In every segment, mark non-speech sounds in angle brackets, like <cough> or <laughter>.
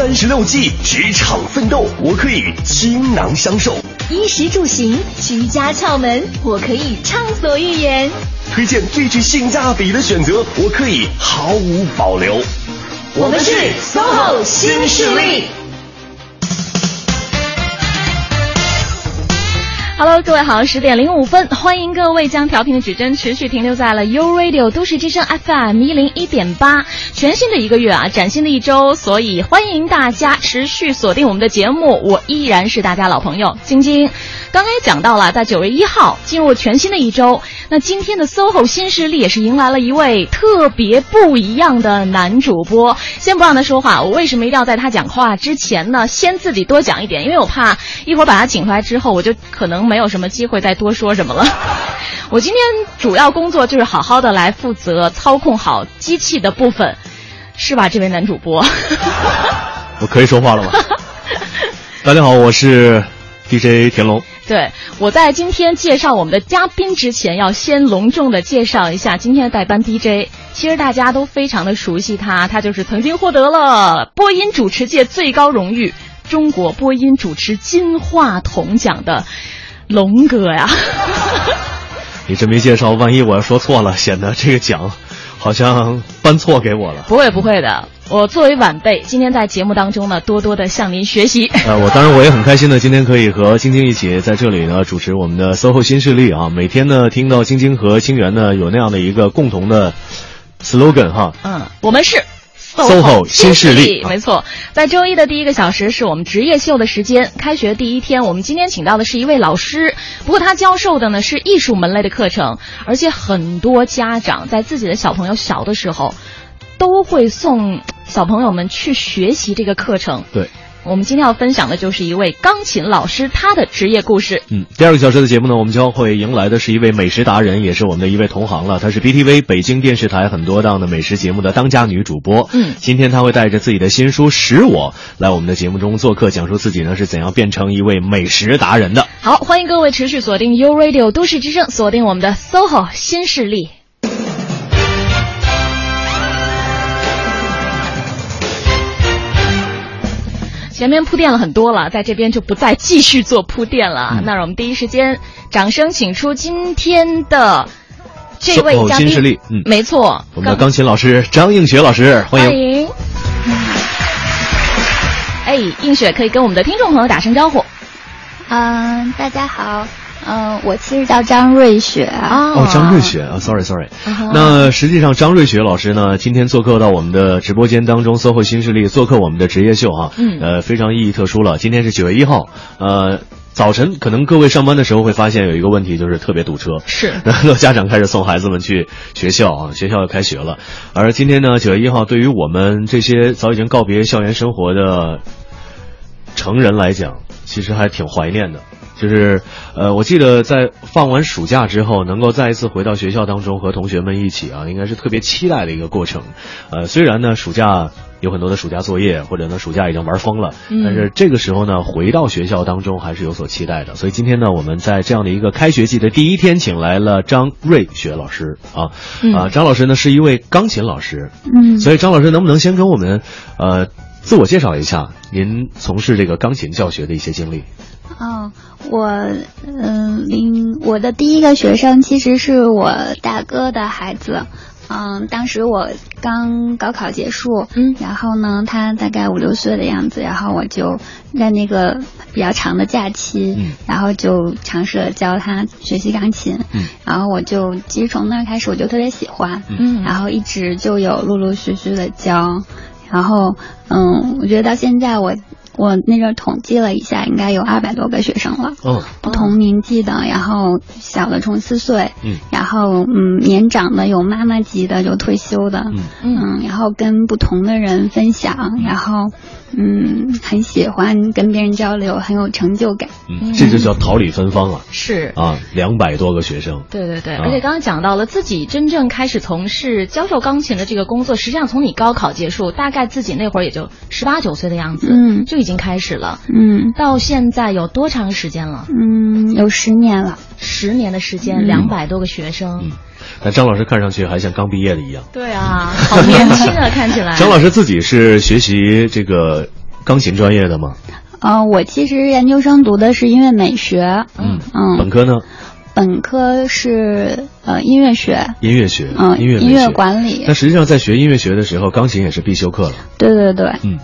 三十六计，职场奋斗，我可以倾囊相授；衣食住行，居家窍门，我可以畅所欲言；推荐最具性价比的选择，我可以毫无保留。我们是 SOHO 新势力。Hello，各位好，十点零五分，欢迎各位将调频的指针持续停留在了 U Radio 都市之声 FM 一零一点八。全新的一个月啊，崭新的一周，所以欢迎大家持续锁定我们的节目。我依然是大家老朋友晶晶。刚刚也讲到了，在九月一号进入全新的一周，那今天的 SOHO 新势力也是迎来了一位特别不一样的男主播。先不让他说话，我为什么一定要在他讲话之前呢？先自己多讲一点，因为我怕一会儿把他请出来之后，我就可能没有什么机会再多说什么了。<laughs> 我今天主要工作就是好好的来负责操控好机器的部分，是吧？这位男主播，<laughs> 我可以说话了吗？<laughs> 大家好，我是 DJ 田龙。对，我在今天介绍我们的嘉宾之前，要先隆重的介绍一下今天的代班 DJ。其实大家都非常的熟悉他，他就是曾经获得了播音主持界最高荣誉——中国播音主持金话筒奖的龙哥呀。<laughs> 你这么一介绍，万一我要说错了，显得这个奖好像颁错给我了。不会不会的，我作为晚辈，今天在节目当中呢，多多的向您学习。<laughs> 呃，我当然我也很开心的，今天可以和晶晶一起在这里呢主持我们的 SOHO 新势力啊。每天呢听到晶晶和清源呢有那样的一个共同的 slogan 哈。嗯，我们是。SOHO 新势力，没错，在周一的第一个小时是我们职业秀的时间。开学第一天，我们今天请到的是一位老师，不过他教授的呢是艺术门类的课程，而且很多家长在自己的小朋友小的时候，都会送小朋友们去学习这个课程。对。我们今天要分享的就是一位钢琴老师他的职业故事。嗯，第二个小时的节目呢，我们将会迎来的是一位美食达人，也是我们的一位同行了。她是 BTV 北京电视台很多档的美食节目的当家女主播。嗯，今天她会带着自己的新书《使我》来我们的节目中做客，讲述自己呢是怎样变成一位美食达人的。好，欢迎各位持续锁定 U Radio 都市之声，锁定我们的 SOHO 新势力。前面铺垫了很多了，在这边就不再继续做铺垫了。嗯、那让我们第一时间掌声请出今天的这位嘉宾。新势力，嗯，没错，我们的钢琴老师张映雪老师，欢迎。欢迎。哎，映雪可以跟我们的听众朋友打声招呼。嗯、呃，大家好。嗯、呃，我其实叫张瑞雪啊。哦，张瑞雪啊，sorry sorry、uh。-huh、那实际上，张瑞雪老师呢，今天做客到我们的直播间当中，SOHO 新势力做客我们的职业秀啊。嗯。呃，非常意义特殊了。今天是九月一号，呃，早晨可能各位上班的时候会发现有一个问题，就是特别堵车。是。<laughs> 很多家长开始送孩子们去学校啊，学校要开学了。而今天呢，九月一号，对于我们这些早已经告别校园生活的成人来讲，其实还挺怀念的。就是，呃，我记得在放完暑假之后，能够再一次回到学校当中和同学们一起啊，应该是特别期待的一个过程。呃，虽然呢，暑假有很多的暑假作业，或者呢，暑假已经玩疯了，嗯、但是这个时候呢，回到学校当中还是有所期待的。所以今天呢，我们在这样的一个开学季的第一天，请来了张瑞雪老师啊，嗯、啊，张老师呢是一位钢琴老师，嗯，所以张老师能不能先跟我们呃自我介绍一下您从事这个钢琴教学的一些经历？哦，我嗯，零、呃、我的第一个学生其实是我大哥的孩子，嗯，当时我刚高考结束，嗯，然后呢，他大概五六岁的样子，然后我就在那个比较长的假期，嗯，然后就尝试了教他学习钢琴，嗯，然后我就其实从那儿开始我就特别喜欢，嗯，然后一直就有陆陆续续的教，然后嗯，我觉得到现在我。我那阵统计了一下，应该有二百多个学生了。哦，不同年纪的，然后小的从四岁，嗯，然后嗯年长的有妈妈级的，有退休的，嗯。嗯，然后跟不同的人分享，然后嗯很喜欢跟别人交流，很有成就感。嗯，这就叫桃李芬芳了。是。啊，两百多个学生。对对对，啊。而且刚刚讲到了自己真正开始从事教授钢琴的这个工作，实际上从你高考结束，大概自己那会儿也就十八九岁的样子，嗯。就已经开始了。嗯到现在有多长时间了？嗯，有十年了。十年的时间，嗯两百多个学生。嗯那张老师看上去还像刚毕业的一样。对啊，好年轻啊，看起来。<laughs> 张老师自己是学习这个钢琴专业的吗？呃，我其实研究生读的是音乐美学，嗯嗯本科呢？本科是呃音乐学，音乐学，嗯，音乐音乐。管理但，实际上，在学音乐学的时候，钢琴也是必修课了。对对对，嗯，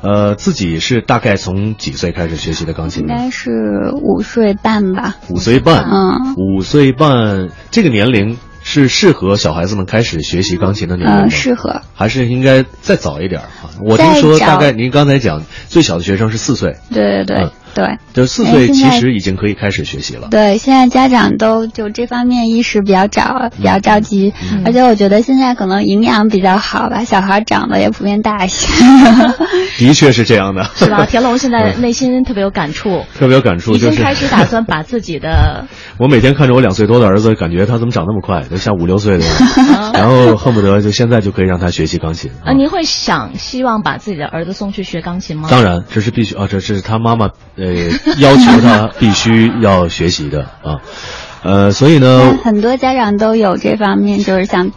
呃，自己是大概从几岁开始学习的钢琴呢？应该是五岁半吧。五岁半。嗯五岁半这个年龄是适合小孩子们开始学习钢琴的年龄吗？呃，适合。还是应该再早一点？我听说大概您刚才讲最小的学生是四岁，对对对、嗯对就四哎岁其实已经可以开始学习了。对，现在家长都就这方面意识比较早，比较着急，嗯而且我觉得现在可能营养比较好吧，小孩长得也普遍大一些。<laughs> 的确是这样的，是吧？<laughs> 田龙现在内心特别有感触，特别有感触，已经就是开始打算把自己的 <laughs> 我每天看着我两岁多的儿子，感觉他怎么长那么快，都像五六岁的样子，然后恨不得就现在就可以让他学习钢琴。啊，您会想希望把自己的儿子送去学钢琴吗？当然，这是必须啊，这这是他妈妈呃要求他必须要学习的啊，呃，所以呢，很多家长都有这方面，就是想，嗯，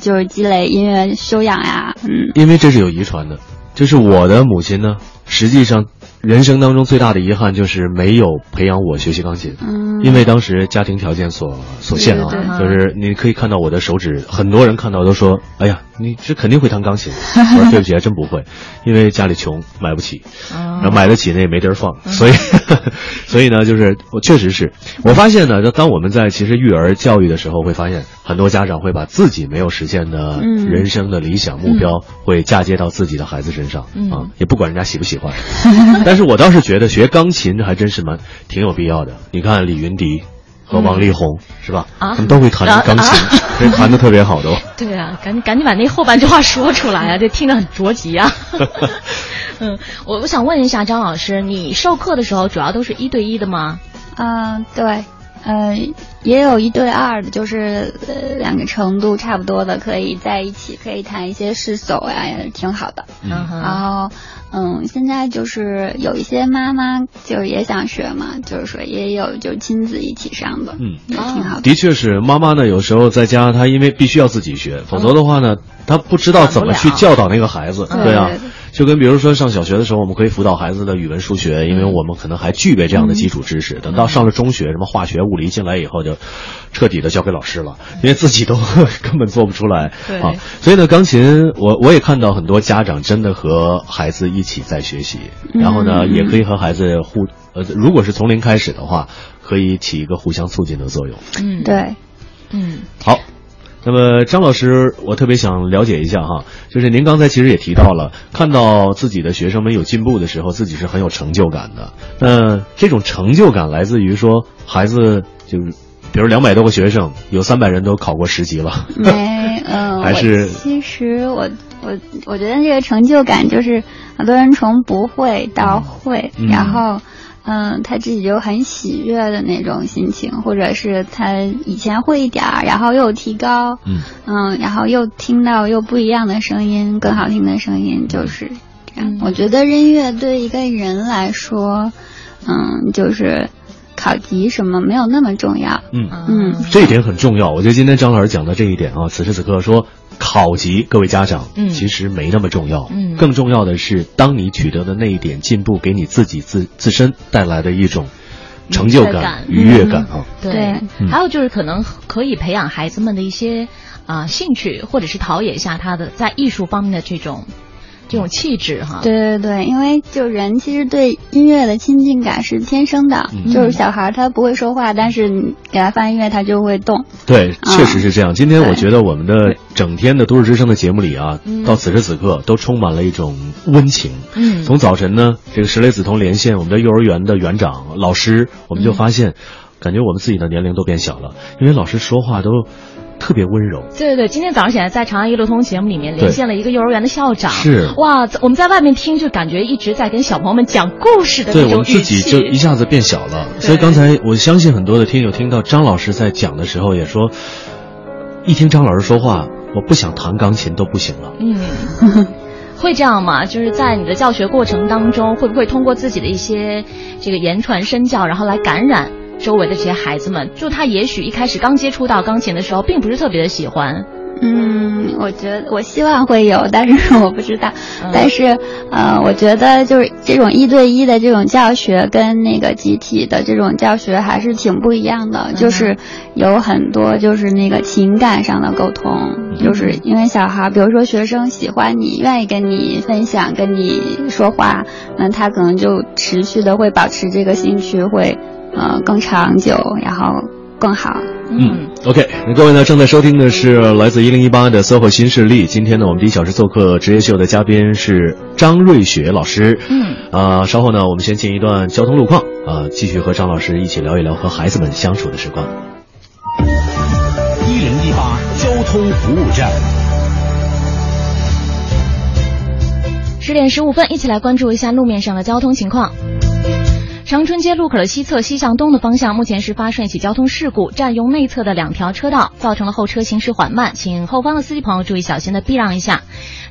就是积累音乐修养呀，嗯，因为这是有遗传的，就是我的母亲呢，实际上人生当中最大的遗憾就是没有培养我学习钢琴，嗯。因为当时家庭条件所所限啊，就是你可以看到我的手指，很多人看到都说，哎呀，你这肯定会弹钢琴，<laughs> 我说对不起，还真不会，因为家里穷，买不起，然后买得起那也没地儿放，所以，<laughs> 所以呢，就是我确实是我发现呢，当我们在其实育儿教育的时候，会发现很多家长会把自己没有实现的嗯人生的理想目标，会嫁接到自己的孩子身上、嗯啊，也不管人家喜不喜欢。<laughs> 但是我倒是觉得学钢琴还真是蛮挺有必要的。你看李云迪。和王力宏、是吧？啊他们都会弹钢琴，<laughs> 所以弹的特别好都。<laughs> 对啊，赶紧赶紧把那后半句话说出来啊，这听着很着急啊。<laughs> 嗯，我我想问一下张老师，你授课的时候主要都是一对一的吗？嗯、对，呃，也有一对二的，就是呃两个程度差不多的，可以在一起，可以谈一些世俗呀，也挺好的。嗯然，后，嗯，现在就是有一些妈妈就是也想学嘛，就是说也有就亲子一起上的，嗯也挺好的。的确是，妈妈呢有时候在家，她因为必须要自己学，否则的话呢，她不知道怎么去教导那个孩子，嗯对啊对对对。就跟比如说上小学的时候，我们可以辅导孩子的语文、数学，因为我们可能还具备这样的基础知识。等到上了中学，什么化学、物理进来以后，就彻底的交给老师了，因为自己都 <laughs> 根本做不出来。啊。所以呢，钢琴我我也看到很多家长真的和孩子一起在学习，然后呢，嗯也可以和孩子互呃，如果是从零开始的话，可以起一个互相促进的作用。嗯，，对，嗯好，那么张老师，我特别想了解一下哈，就是您刚才其实也提到了，看到自己的学生们有进步的时候，自己是很有成就感的。那这种成就感来自于说，孩子就是，比如两百多个学生，有三百人都考过十级了。没，嗯，<laughs> 还是其实我我我觉得这个成就感就是很多人从不会到会，嗯然后。嗯，他自己就很喜悦的那种心情，或者是他以前会一点儿，然后又提高，嗯嗯，然后又听到又不一样的声音，更好听的声音，就是这样。嗯我觉得音乐对一个人来说，嗯，就是考级什么没有那么重要，嗯，嗯这一点很重要。我觉得今天张老师讲的这一点啊，此时此刻说考级，各位家长，嗯。其实没那么重要。嗯。更重要的是，当你取得的那一点进步，给你自己自自身带来的一种成就感、感愉悦感啊。对。对，嗯。还有就是可能可以培养孩子们的一些啊、兴趣，或者是陶冶一下他的在艺术方面的这种这种气质哈。对对对，因为就人其实对音乐的亲近感是天生的，嗯就是小孩他不会说话，但是你给他放音乐他就会动。对，确实是这样。今天我觉得我们的整天的都市之声的节目里啊，嗯到此时此刻都充满了一种温情。嗯从早晨呢，这个石磊子彤连线我们的幼儿园的园长老师，我们就发现，感觉我们自己的年龄都变小了，因为老师说话都特别温柔。对对对，今天早上起来在《长安一路通》节目里面连线了一个幼儿园的校长，是。哇，我们在外面听就感觉一直在跟小朋友们讲故事的对那种语我们自己，就一下子变小了，所以刚才我相信很多的听友听到张老师在讲的时候也说，一听张老师说话，我不想弹钢琴都不行了。嗯，<laughs> 会这样吗？就是在你的教学过程当中，会不会通过自己的一些这个言传身教，然后来感染周围的这些孩子们？就他也许一开始刚接触到钢琴的时候，并不是特别的喜欢，嗯，我觉得我希望会有，但是我不知道。嗯但是，呃，我觉得就是这种一对一的这种教学跟那个集体的这种教学还是挺不一样的，就是有很多就是那个情感上的沟通，就是因为小孩，比如说学生喜欢你，愿意跟你分享，跟你说话，那他可能就持续的会保持这个兴趣，会呃更长久，然后更好。嗯，OK，那各位呢正在收听的是来自一零一八的 SOHO 新势力。今天呢，我们第一小时做客职业秀的嘉宾是张瑞雪老师。嗯，啊、稍后呢，我们先进一段交通路况啊、继续和张老师一起聊一聊和孩子们相处的时光。一零一八交通服务站。十点十五分，一起来关注一下路面上的交通情况。长春街路口的西侧西向东的方向，目前是发生一起交通事故，占用内侧的两条车道，造成了后车行驶缓慢，请后方的司机朋友注意小心的避让一下。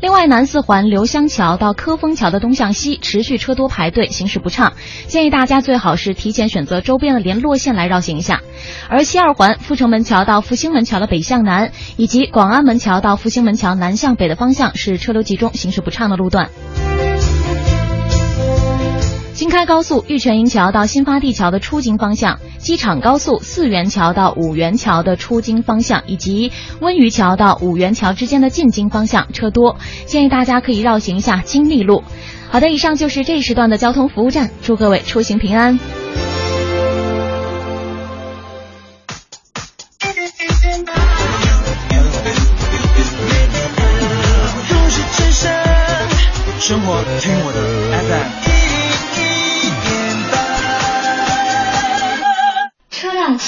另外，南四环刘香桥到科丰桥的东向西持续车多排队，行驶不畅，建议大家最好是提前选择周边的联络线来绕行一下。而西二环阜成门桥到复兴门桥的北向南，以及广安门桥到复兴门桥南向北的方向是车流集中、行驶不畅的路段。新开高速玉泉营桥到新发地桥的出京方向，机场高速四元桥到五元桥的出京方向，以及温榆桥到五元桥之间的进京方向车多，建议大家可以绕行一下金利路。好的，以上就是这一时段的交通服务站，祝各位出行平安。生活听我的 FM。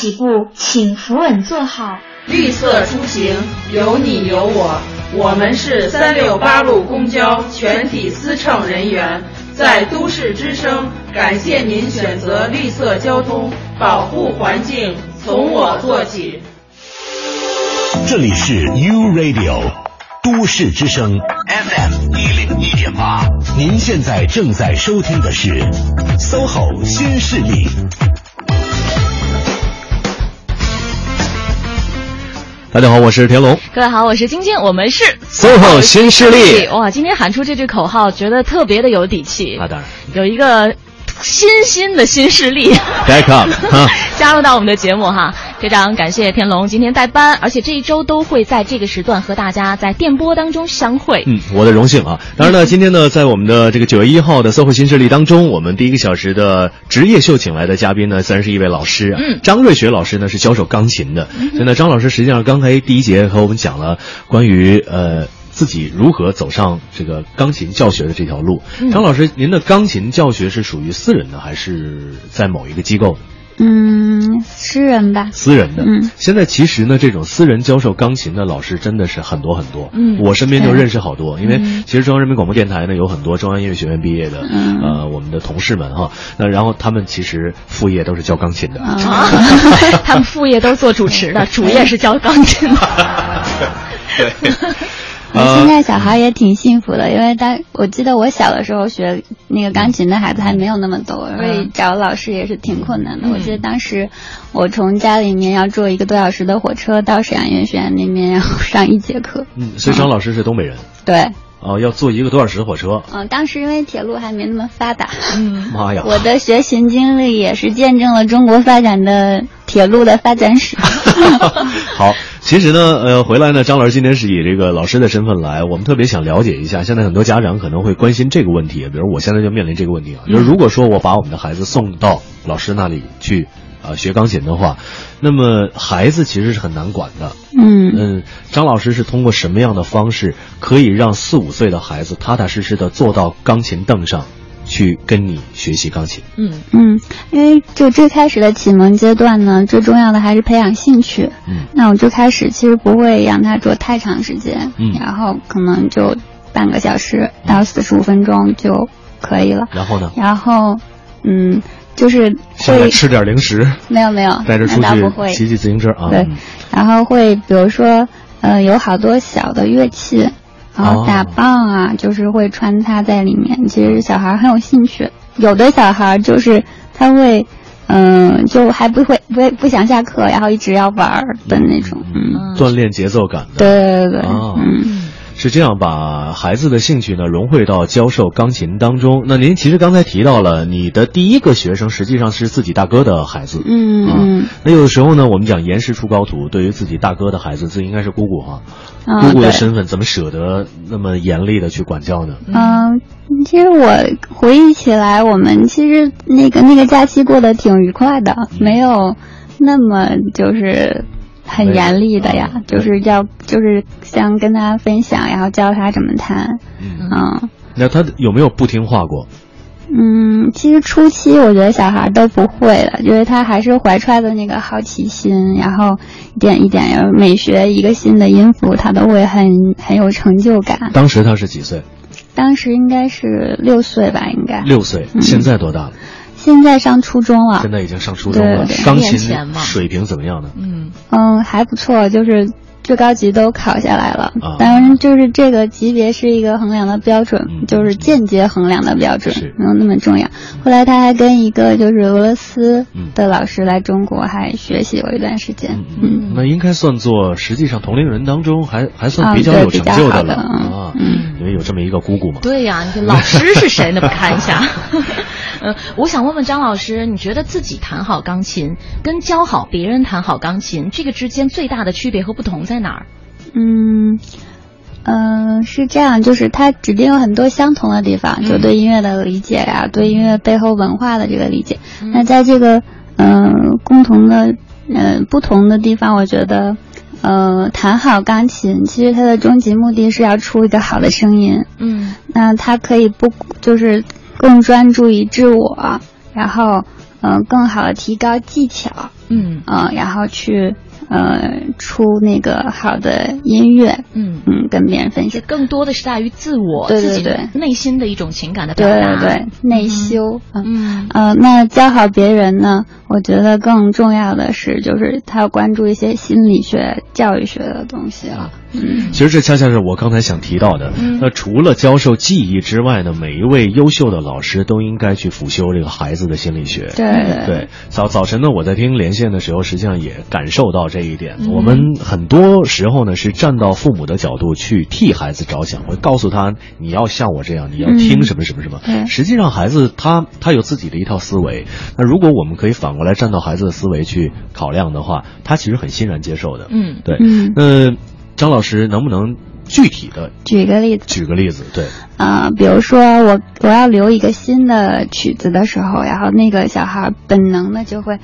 起步，请扶稳坐好。绿色出行，有你有我。我们是三六八路公交全体司乘人员，在都市之声，感谢您选择绿色交通，保护环境从我做起。这里是 U Radio 都市之声 FM 一零一点八，您现在正在收听的是 SOHO 新势力。大家好，我是田龙。各位好，我是晶晶，我们是 SOHO 新势力哇，今天喊出这句口号，觉得特别的有底气。那当然有一个新新的新势力，Back up 哈。<laughs> 加入到我们的节目哈，非常感谢天龙今天代班，而且这一周都会在这个时段和大家在电波当中相会。嗯，我的荣幸啊！当然呢，今天呢，在我们的这个九月一号的 SOHO 新势力当中，我们第一个小时的职业秀请来的嘉宾呢，自然是一位老师啊。嗯张瑞雪老师呢是教授钢琴的，所以呢，张老师实际上刚才第一节和我们讲了关于呃。自己如何走上这个钢琴教学的这条路？嗯。张老师，您的钢琴教学是属于私人的，还是在某一个机构？的？嗯，私人吧。私人的，嗯。现在其实呢，这种私人教授钢琴的老师真的是很多很多，嗯。我身边就认识好多，因为嗯。其实中央人民广播电台呢有很多中央音乐学院毕业的，嗯。呃，我们的同事们哈，那然后他们其实副业都是教钢琴的，啊，<laughs> 他们副业都是做主持的，<laughs> 主业是教钢琴的。<laughs> 对，现在小孩也挺幸福的，因为当我记得我小的时候学那个钢琴的孩子还没有那么多，所以找老师也是挺困难的。嗯我记得当时我从家里面要坐一个多小时的火车到沈阳音乐学院那边，然后上一节课。嗯，所以张老师是东北人，对，哦，要坐一个多小时的火车，嗯，当时因为铁路还没那么发达，嗯，<laughs> 妈呀，我的学琴经历也是见证了中国发展的铁路的发展史。<laughs> <laughs> 好，其实呢，呃，回来呢，张老师今天是以这个老师的身份来，我们特别想了解一下，现在很多家长可能会关心这个问题，比如我现在就面临这个问题啊，就是如果说我把我们的孩子送到老师那里去，呃，学钢琴的话，那么孩子其实是很难管的。嗯嗯，张老师是通过什么样的方式可以让四五岁的孩子踏踏实实的坐到钢琴凳上，去跟你学习钢琴？嗯嗯，因为就最开始的启蒙阶段呢，最重要的还是培养兴趣。嗯那我最开始其实不会让他坐太长时间，嗯然后可能就半个小时到四十五分钟就可以了。然后呢，然后，嗯，就是会吃点零食，没有没有，带着出去骑骑自行车啊。对嗯，然后会比如说，呃，有好多小的乐器，然后打哦棒啊，就是会穿插在里面。其实小孩很有兴趣，有的小孩就是他会，嗯，就还不会不会不想下课，然后一直要玩的那种，嗯，锻炼节奏感的。对对对，哦嗯。是这样，把孩子的兴趣呢融汇到教授钢琴当中。那您其实刚才提到了，你的第一个学生实际上是自己大哥的孩子。嗯嗯。那有的时候呢，我们讲严师出高徒，对于自己大哥的孩子，这应该是姑姑哈，啊姑姑的身份怎么舍得那么严厉的去管教呢？嗯，其实我回忆起来，我们其实那个那个假期过得挺愉快的，没有那么就是很严厉的呀，啊就是要就是像跟他分享，然后教他怎么弹，嗯，嗯那他有没有不听话过？嗯，其实初期我觉得小孩都不会的，因为他还是怀揣着那个好奇心，然后一点一点，要每学一个新的音符，他都会很很有成就感。当时他是几岁？当时应该是六岁吧，应该。六岁。嗯现在多大了？现在上初中了。现在已经上初中了对对。钢琴水平怎么样呢？嗯嗯，还不错，就是最高级都考下来了。啊当然，就是这个级别是一个衡量的标准，嗯就是间接衡量的标准，没有那么重要。后来他还跟一个就是俄罗斯嗯的老师来中国，还学习过一段时间。嗯，那应该算作实际上同龄人当中还还算啊比较有成就的了啊，嗯因为有这么一个姑姑嘛。对呀、你这老师是谁呢？不看一下。呃，<laughs> 我想问问张老师，你觉得自己弹好钢琴跟教好别人弹好钢琴，这个之间最大的区别和不同在哪儿？嗯，嗯，是这样，就是它指定有很多相同的地方，就对音乐的理解呀、对音乐背后文化的这个理解。那在这个嗯、呃共同的嗯、呃不同的地方，我觉得。呃，弹好钢琴，其实它的终极目的是要出一个好的声音。嗯那它可以不就是更专注于自我，然后嗯、呃更好的提高技巧，嗯嗯、然后去呃出那个好的音乐，嗯，嗯，跟别人分享。更多的是在于自我对对自己内心的一种情感的表达。对对，内修。嗯嗯呃，那教好别人呢？我觉得更重要的是，就是他要关注一些心理学、教育学的东西了。嗯，其实这恰恰是我刚才想提到的。嗯那除了教授技艺之外呢，每一位优秀的老师都应该去辅修这个孩子的心理学。对对对，早早晨呢，我在听连线的时候，实际上也感受到这一点。嗯我们很多时候呢是站到父母的角度去替孩子着想，会告诉他你要像我这样，你要听嗯什么什么什么。实际上孩子他他有自己的一套思维。那如果我们可以反过来站到孩子的思维去考量的话，他其实很欣然接受的。嗯对。嗯那张老师能不能具体的举个例子，举个例子？对，啊、比如说我我要留一个新的曲子的时候，然后那个小孩本能的就会，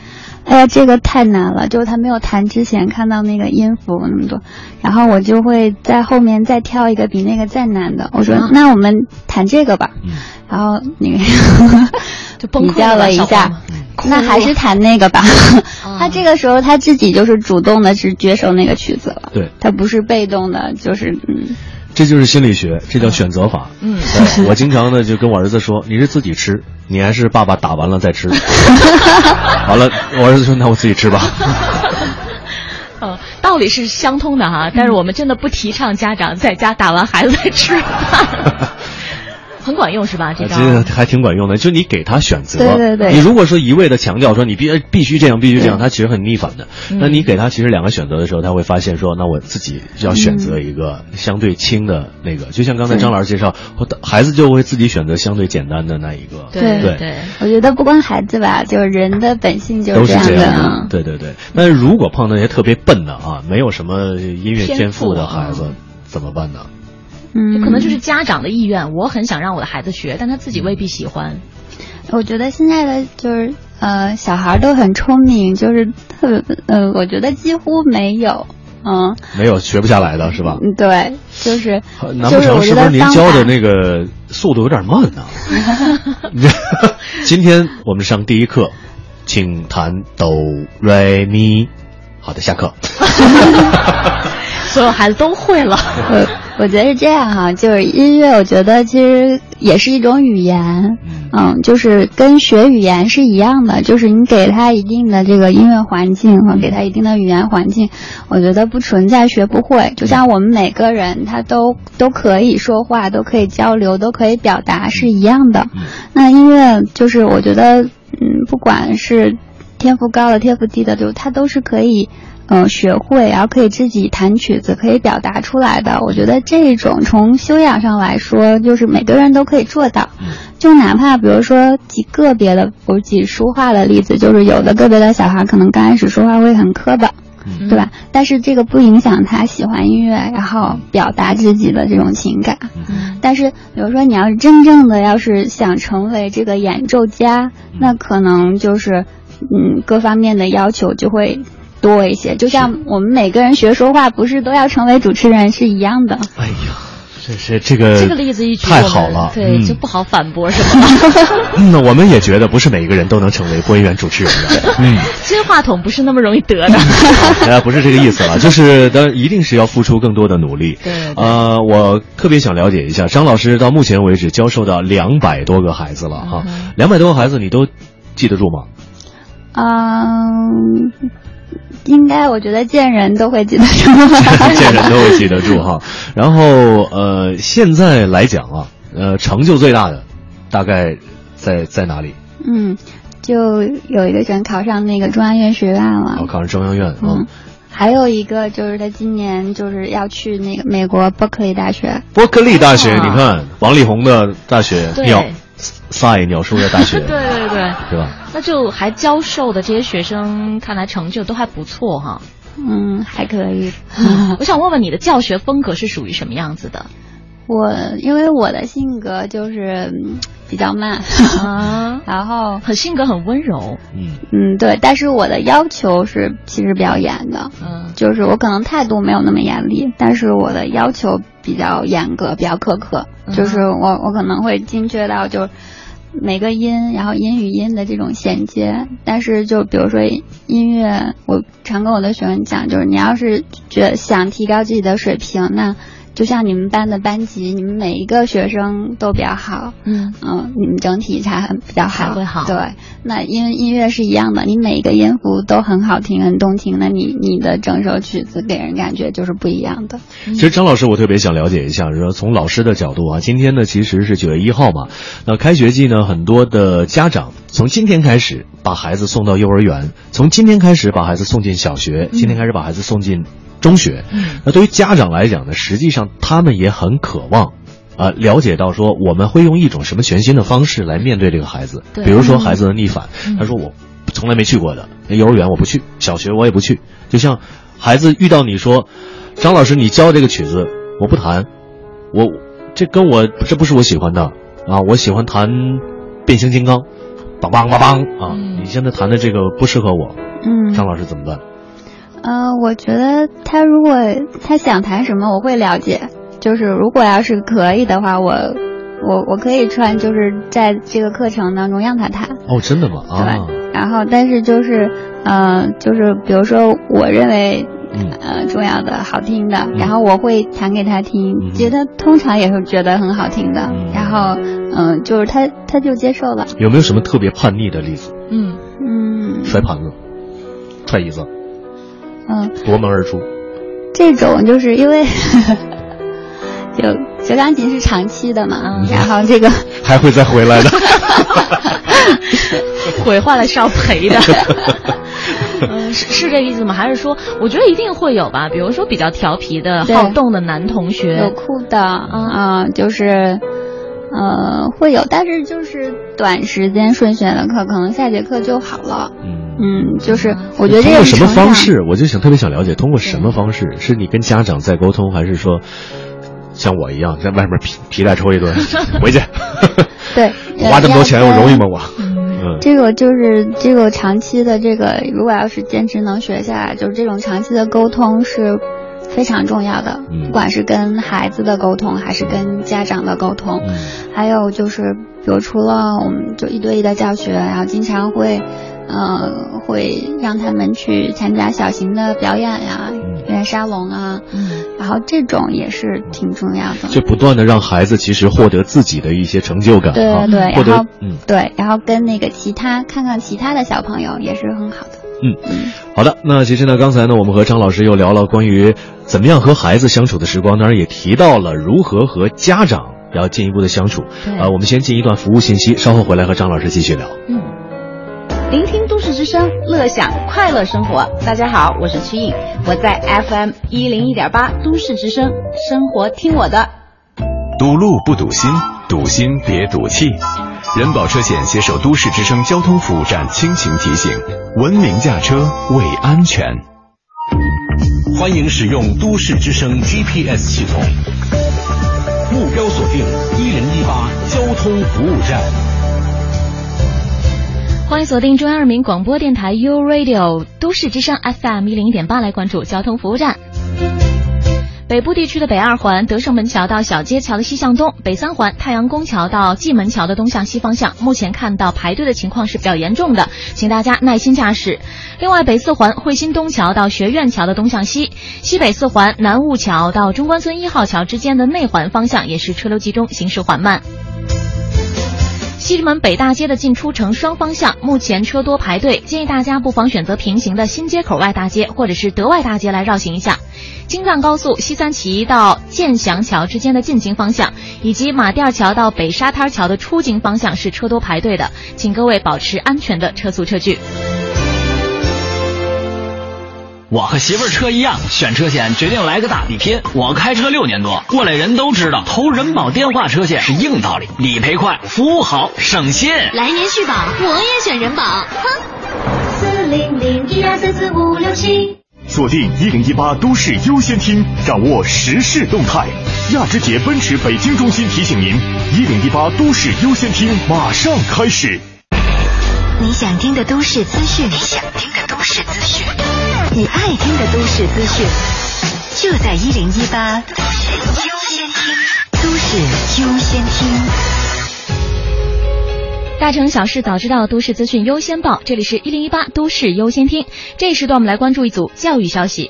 哎呀，这个太难了，就是他没有弹之前看到那个音符那么多，然后我就会在后面再挑一个比那个再难的，我说、啊那我们弹这个吧，嗯。然后那个 <laughs> <laughs> 就崩溃比较了一下，那还是弹那个吧。<laughs> 啊他这个时候他自己就是主动的去接受那个曲子了，对，他不是被动的，就是嗯。这就是心理学，这叫选择法。嗯对我经常呢就跟我儿子说，你是自己吃，你还是爸爸打完了再吃。<laughs> 完了，我儿子说那我自己吃吧。<laughs> 嗯，道理是相通的哈，但是我们真的不提倡家长在家打完孩子再吃饭，<laughs> 很管用是吧？这招其实还挺管用的，就你给他选择。对对对你如果说一味的强调说你必必须这样，必须这样，他其实很逆反的。嗯那你给他其实两个选择的时候，他会发现说，那我自己要选择一个相对轻的那个。就像刚才张老师介绍，我孩子就会自己选择相对简单的那一个。对对对，我觉得不光孩子吧，就是人的本性就都是。这样的嗯，对对对。但是如果碰到那些特别笨的啊，没有什么音乐天赋的孩子，怎么办呢？嗯，这可能就是家长的意愿，我很想让我的孩子学，但他自己未必喜欢。我觉得现在的就是呃小孩都很聪明，就是特别呃，我觉得几乎没有，嗯没有学不下来的是吧？嗯对，就是难不成是不是您教的那个速度有点慢呢？<laughs> 今天我们上第一课，请弹哆来咪。好的，下课。<laughs> <laughs> 所有孩子都会了。我我觉得是这样哈、就是音乐，我觉得其实也是一种语言，嗯，就是跟学语言是一样的，就是你给他一定的这个音乐环境和给他一定的语言环境，我觉得不存在学不会。就像我们每个人他都都可以说话，都可以交流，都可以表达是一样的。那音乐就是我觉得，嗯，不管是天赋高的、天赋低的，就他都是可以。嗯，学会，然后可以自己弹曲子，可以表达出来的。我觉得这种从修养上来说，就是每个人都可以做到。就哪怕比如说几个别的，我举说话的例子，就是有的个别的小孩可能刚开始说话会很磕巴，对吧？但是这个不影响他喜欢音乐，然后表达自己的这种情感。但是比如说你要是真正的要是想成为这个演奏家，那可能就是嗯各方面的要求就会。多一些，就像我们每个人学说话，不是都要成为主持人是一样的。哎呀，这是这个这个例子一举太好了，对，就不好反驳，是吧？<laughs> 那我们也觉得不是每一个人都能成为播音员主持人的。<laughs> 嗯，金话筒不是那么容易得的。大家不是这个意思了，<laughs> 就是当一定是要付出更多的努力。对，呃，我特别想了解一下，张老师到目前为止教授到两百多个孩子了哈，两百多个孩子你都记得住吗？嗯。应该，我觉得见人都会记得住，<laughs> 见人都会记得住哈。然后，呃，现在来讲啊，呃，成就最大的，大概在在哪里？嗯，就有一个人考上那个中央院学院了。哦，考上中央院嗯。还有一个就是他今年就是要去那个美国伯克利大学。伯克利大学，你看王力宏的大学，鸟赛鸟叔的大学，对 <laughs> 对对，对吧？那就还教授的这些学生，看来成就都还不错哈。嗯，还可以。<laughs> 我想问问你的教学风格是属于什么样子的？我因为我的性格就是比较慢啊，<laughs> 然后很性格很温柔。嗯嗯，对。但是我的要求是其实比较严的。嗯，就是我可能态度没有那么严厉，但是我的要求比较严格，比较苛刻。就是我我可能会精确到就。每个音，然后音与音的这种衔接，但是就比如说音乐，我常跟我的学生讲，就是你要是觉想提高自己的水平，那。就像你们班的班级，你们每一个学生都比较好，嗯嗯，你们整体才很比较好，会好。对，那因为音乐是一样的，你每一个音符都很好听、很动听，那你你的整首曲子给人感觉就是不一样的。其实张老师，我特别想了解一下，说从老师的角度啊，今天呢其实是九月一号嘛，那开学季呢，很多的家长从今天开始把孩子送到幼儿园，从今天开始把孩子送进小学，今天开始把孩子送进。中学，那对于家长来讲呢，实际上他们也很渴望，啊，了解到说我们会用一种什么全新的方式来面对这个孩子。比如说孩子的逆反，他说我从来没去过的。幼儿园我不去，小学我也不去。就像孩子遇到你说，张老师你教这个曲子我不弹，我这跟我这不是我喜欢的。啊，我喜欢弹变形金刚，梆梆梆梆啊，你现在弹的这个不适合我，嗯，张老师怎么办？嗯，我觉得他如果他想谈什么，我会了解。就是如果要是可以的话，我我我可以穿，就是在这个课程当中让他谈。哦，真的吗？对。然后，但是就是，呃，就是比如说，我认为，呃，重要的、好听的，然后我会弹给他听，觉得通常也是觉得很好听的。然后，嗯，就是他他就接受了。有没有什么特别叛逆的例子？嗯嗯。摔盘子，踹椅子。嗯，夺门而出，这种就是因为，<laughs> 就学钢琴是长期的嘛，嗯然后这个 <laughs> 还会再回来的，<laughs> 毁坏了是要赔的，嗯，是是这个意思吗？还是说，我觉得一定会有吧？比如说比较调皮的好动的男同学，有酷的，啊，就是。呃，会有，但是就是短时间顺选的课，可能下节课就好了。嗯嗯，就是我觉得这个什么方式，我就想特别想了解，通过什么方式？是你跟家长在沟通，还是说像我一样在外面皮皮带抽一顿 <laughs> 回去？<laughs> <laughs> 对，花这么多钱，我容易吗？我嗯，这个就是这个长期的这个，如果要是坚持能学下来，就是这种长期的沟通是。非常重要的，不管是跟孩子的沟通，还是跟家长的沟通，还有就是，比如除了我们就一对一的教学，然后经常会，呃，会让他们去参加小型的表演呀，演沙龙啊，然后这种也是挺重要的。就不断的让孩子其实获得自己的一些成就感，对对对，然后嗯，对，然后跟那个其他看看其他的小朋友也是很好的。嗯，好的。那其实呢，刚才呢，我们和张老师又聊了关于怎么样和孩子相处的时光，当然也提到了如何和家长要进一步的相处。啊，我们先进一段服务信息，稍后回来和张老师继续聊。嗯，聆听都市之声，乐。享，快乐生活。大家好，我是曲颖，我在 FM 一零一点八都市之声，生活听我的。堵路不堵心，堵心别堵气。人保车险携手都市之声交通服务站倾情提醒：文明驾车为安全。欢迎使用都市之声 GPS 系统，目标锁定一零一八交通服务站。欢迎锁定中央人民广播电台 U Radio 都市之声 FM 一零一点八，来关注交通服务站。北部地区的北二环德胜门桥到小街桥的西向东，北三环太阳宫桥到蓟门桥的东向西方向，目前看到排队的情况是比较严重的，请大家耐心驾驶。另外，北四环惠新东桥到学院桥的东向西，西北四环南雾桥到中关村一号桥之间的内环方向也是车流集中，行驶缓慢。西直门北大街的进出城双方向目前车多排队，建议大家不妨选择平行的新街口外大街或者是德外大街来绕行一下。京藏高速西三旗到建祥桥之间的进京方向，以及马甸桥到北沙滩桥的出京方向是车多排队的，请各位保持安全的车速车距。我和媳妇儿车一样，选车险决定来个大比拼。我开车六年多，过来人都知道，投人保电话车险是硬道理，理赔快，服务好，省心。来年续保，我也选人保。哼，四零零一二三四五六七，锁定一零一八都市优先听，掌握时事动态。亚之杰奔驰北京中心提醒您，一零一八都市优先听马上开始。你想听的都市资讯，你想听的都市资讯，你爱听的都市资讯，就在一零一八都市优先听，都市优先听。大城小事早知道，都市资讯优先报。这里是一零一八都市优先听，这时段我们来关注一组教育消息。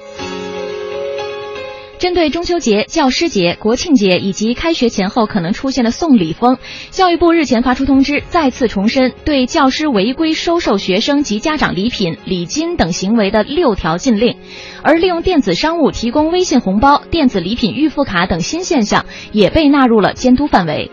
针对中秋节、教师节、国庆节以及开学前后可能出现的送礼风，教育部日前发出通知，再次重申对教师违规收受学生及家长礼品、礼金等行为的六条禁令。而利用电子商务提供微信红包、电子礼品预付卡等新现象，也被纳入了监督范围。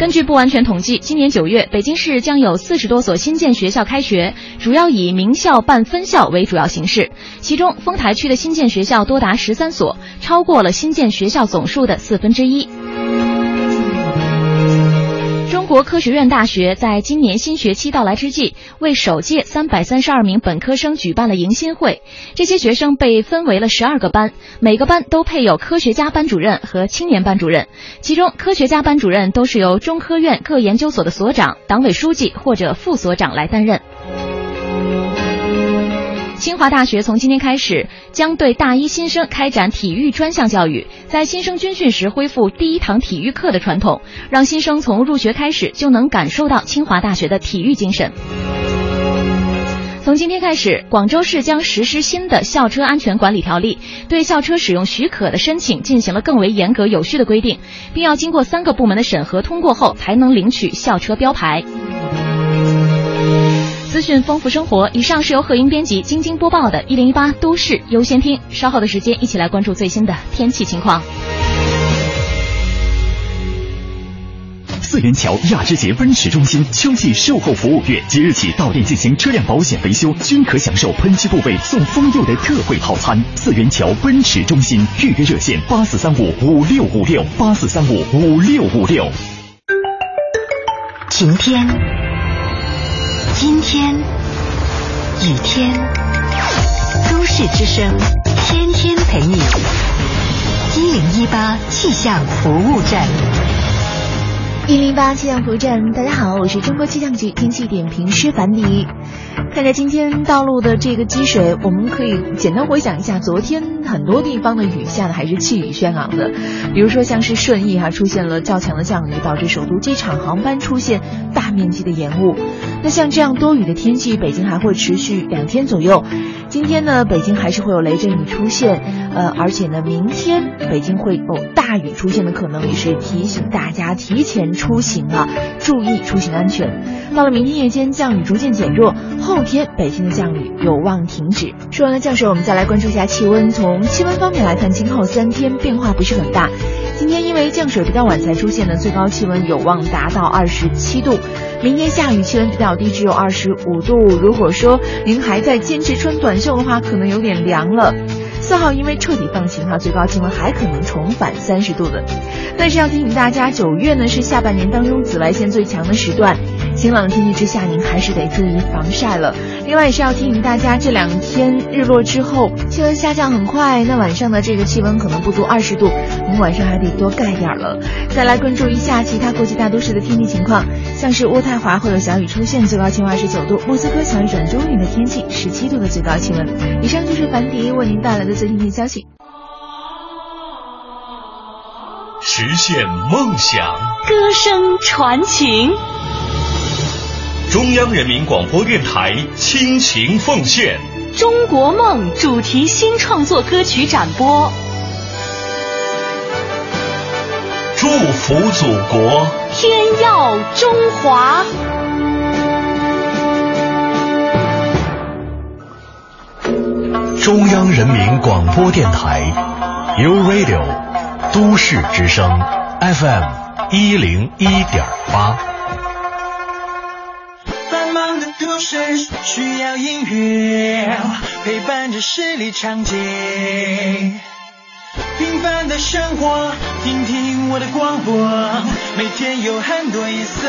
根据不完全统计，今年九月，北京市将有四十多所新建学校开学，主要以名校办分校为主要形式。其中，丰台区的新建学校多达十三所，超过了新建学校总数的四分之一。国科学院大学在今年新学期到来之际，为首届三百三十二名本科生举办了迎新会。这些学生被分为了十二个班，每个班都配有科学家班主任和青年班主任。其中，科学家班主任都是由中科院各研究所的所长、党委书记或者副所长来担任。清华大学从今天开始将对大一新生开展体育专项教育，在新生军训时恢复第一堂体育课的传统，让新生从入学开始就能感受到清华大学的体育精神。从今天开始，广州市将实施新的校车安全管理条例，对校车使用许可的申请进行了更为严格有序的规定，并要经过三个部门的审核通过后才能领取校车标牌。资讯丰富生活。以上是由贺英编辑、晶晶播报的《一零一八都市优先听》。稍后的时间，一起来关注最新的天气情况。四元桥亚之杰奔驰中心秋季售后服务月，即日起到店进行车辆保险维修，均可享受喷漆部位送封釉的特惠套餐。四元桥奔驰中心预约热线：八四三五五六五六八四三五五六五六。晴天。今天，雨天，都市之声，天天陪你。一零一八气象服务站，一零八气象服务站，大家好，我是中国气象局天气点评师樊迪。看着今天道路的这个积水，我们可以简单回想一下，昨天很多地方的雨下的还是气宇轩昂的，比如说像是顺义哈出现了较强的降雨，导致首都机场航班出现大面积的延误。那像这样多雨的天气，北京还会持续两天左右。今天呢，北京还是会有雷阵雨出现，呃，而且呢，明天北京会有大雨出现的可能，也是提醒大家提前出行啊，注意出行安全。到了明天夜间，降雨逐渐减弱，后天北京的降雨有望停止。说完了降水，我们再来关注一下气温。从气温方面来看，今后三天变化不是很大。今天因为降水比较晚才出现的，最高气温有望达到二十七度。明天下雨，气温比较低，只有二十五度。如果说您还在坚持穿短袖的话，可能有点凉了。四号因为彻底放晴哈，最高气温还可能重返三十度的。但是要提醒大家，九月呢是下半年当中紫外线最强的时段，晴朗天气之下，您还是得注意防晒了。另外也是要提醒大家，这两天日落之后，气温下降很快，那晚上的这个气温可能不足二十度，您晚上还得多盖点了。再来关注一下其他国际大都市的天气情况，像是渥太华会有小雨出现，最高气温二十九度；莫斯科小雨转中雨的天气，十七度的最高气温。以上就是樊迪为您带来的最新消息。实现梦想，歌声传情。中央人民广播电台倾情奉献《中国梦》主题新创作歌曲展播，祝福祖国，天耀中华。中央人民广播电台 u Radio 都市之声 FM 一零一点八。繁忙的都市需要音乐陪伴着十里长街，平凡的生活，听听我的广播，每天有很多颜色。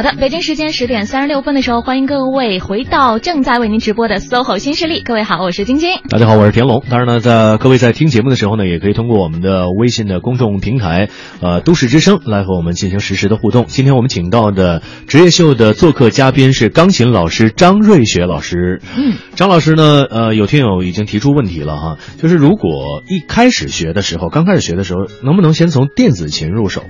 好的，北京时间十点三十六分的时候，欢迎各位回到正在为您直播的 SOHO 新势力。各位好，我是晶晶。大家好，我是田龙。当然呢，在各位在听节目的时候呢，也可以通过我们的微信的公众平台，呃，都市之声来和我们进行实时的互动。今天我们请到的职业秀的做客嘉宾是钢琴老师张瑞雪老师。嗯，张老师呢，呃，有听友已经提出问题了哈，就是如果一开始学的时候，刚开始学的时候，能不能先从电子琴入手？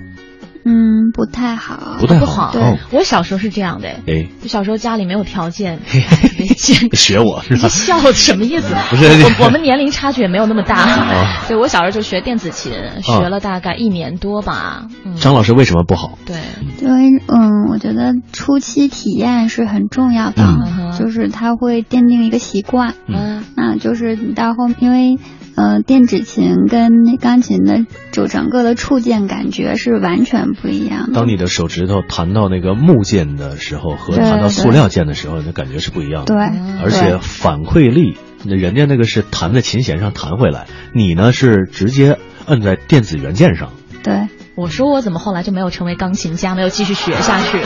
嗯，不太好，不太好。对。哦。我小时候是这样的，哎，就小时候家里没有条件，<laughs> 学我是吧？笑什么意思？<laughs> 不是。我我们年龄差距也没有那么大。<laughs> 哦，对我小时候就学电子琴，学了大概一年多吧。嗯，张老师为什么不好？对，因为嗯，我觉得初期体验是很重要的，嗯。就是它会奠定一个习惯。嗯，那就是你到后，因为呃，电子琴跟那钢琴的就整个的触键感觉是完全不一样的。当你的手指头弹到那个木键的时候，和弹到塑料键的时候，那感觉是不一样的。对，而且反馈力，那人家那个是弹在琴弦上弹回来，你呢是直接摁在电子元件上。对，我说我怎么后来就没有成为钢琴家，没有继续学下去？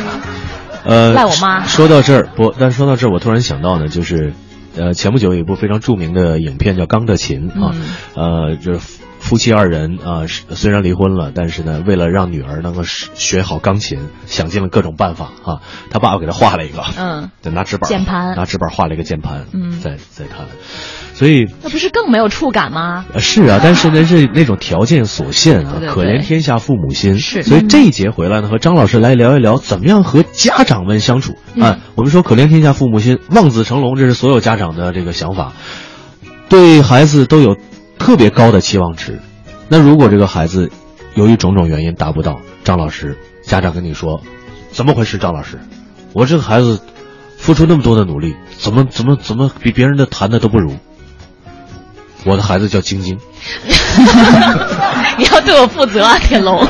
呃，赖我妈说到这儿，不，但是说到这儿，我突然想到呢，就是，呃，前不久有一部非常著名的影片叫《钢的琴》啊，嗯呃，就是夫夫妻二人啊，是虽然离婚了，但是呢，为了让女儿能够学学好钢琴，想尽了各种办法啊。他爸爸给他画了一个，嗯，对，拿纸板键盘拿纸板画了一个键盘，嗯在在弹，所以那不是更没有触感吗？呃是啊，但是呢 <laughs> 是那种条件所限啊，可怜天下父母心。是所以这一节回来呢，和张老师来聊一聊怎么样和家长们相处啊。我们说可怜天下父母心，望子成龙，这是所有家长的这个想法，对孩子都有特别高的期望值。那如果这个孩子由于种种原因达不到，张老师家长跟你说，怎么回事？张老师，我这个孩子付出那么多的努力，怎么怎么怎么比别人的谈的都不如？我的孩子叫晶晶。<laughs> 你要对我负责啊，铁龙。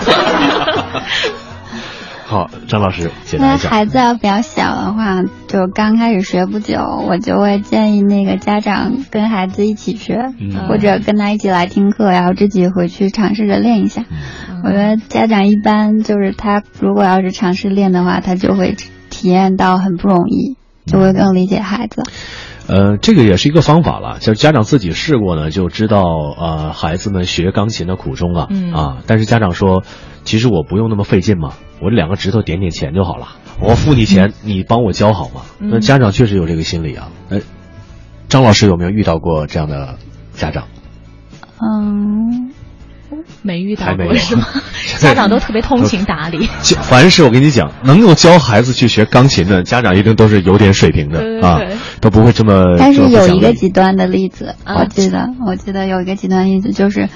好，张老师解那答一下。孩子要比较小的话，就刚开始学不久，我就会建议那个家长跟孩子一起学，嗯或者跟他一起来听课，然后自己回去尝试着练一下。嗯我觉得家长一般就是他如果要是尝试练的话，他就会体验到很不容易，就会更理解孩子。呃，这个也是一个方法了，就是家长自己试过呢，就知道呃孩子们学钢琴的苦衷了、嗯啊。但是家长说，其实我不用那么费劲嘛，我这两个指头点点钱就好了，我付你钱，你帮我教好吗？嗯那家长确实有这个心理啊。呃，张老师有没有遇到过这样的家长？嗯，没遇到过是吗？<laughs> 家长都特别通情达理。就凡是我跟你讲，能够教孩子去学钢琴的家长，一定都是有点水平的啊都不会这么。但是有一个极端的例子，啊我记得，我记得有一个极端例子就是，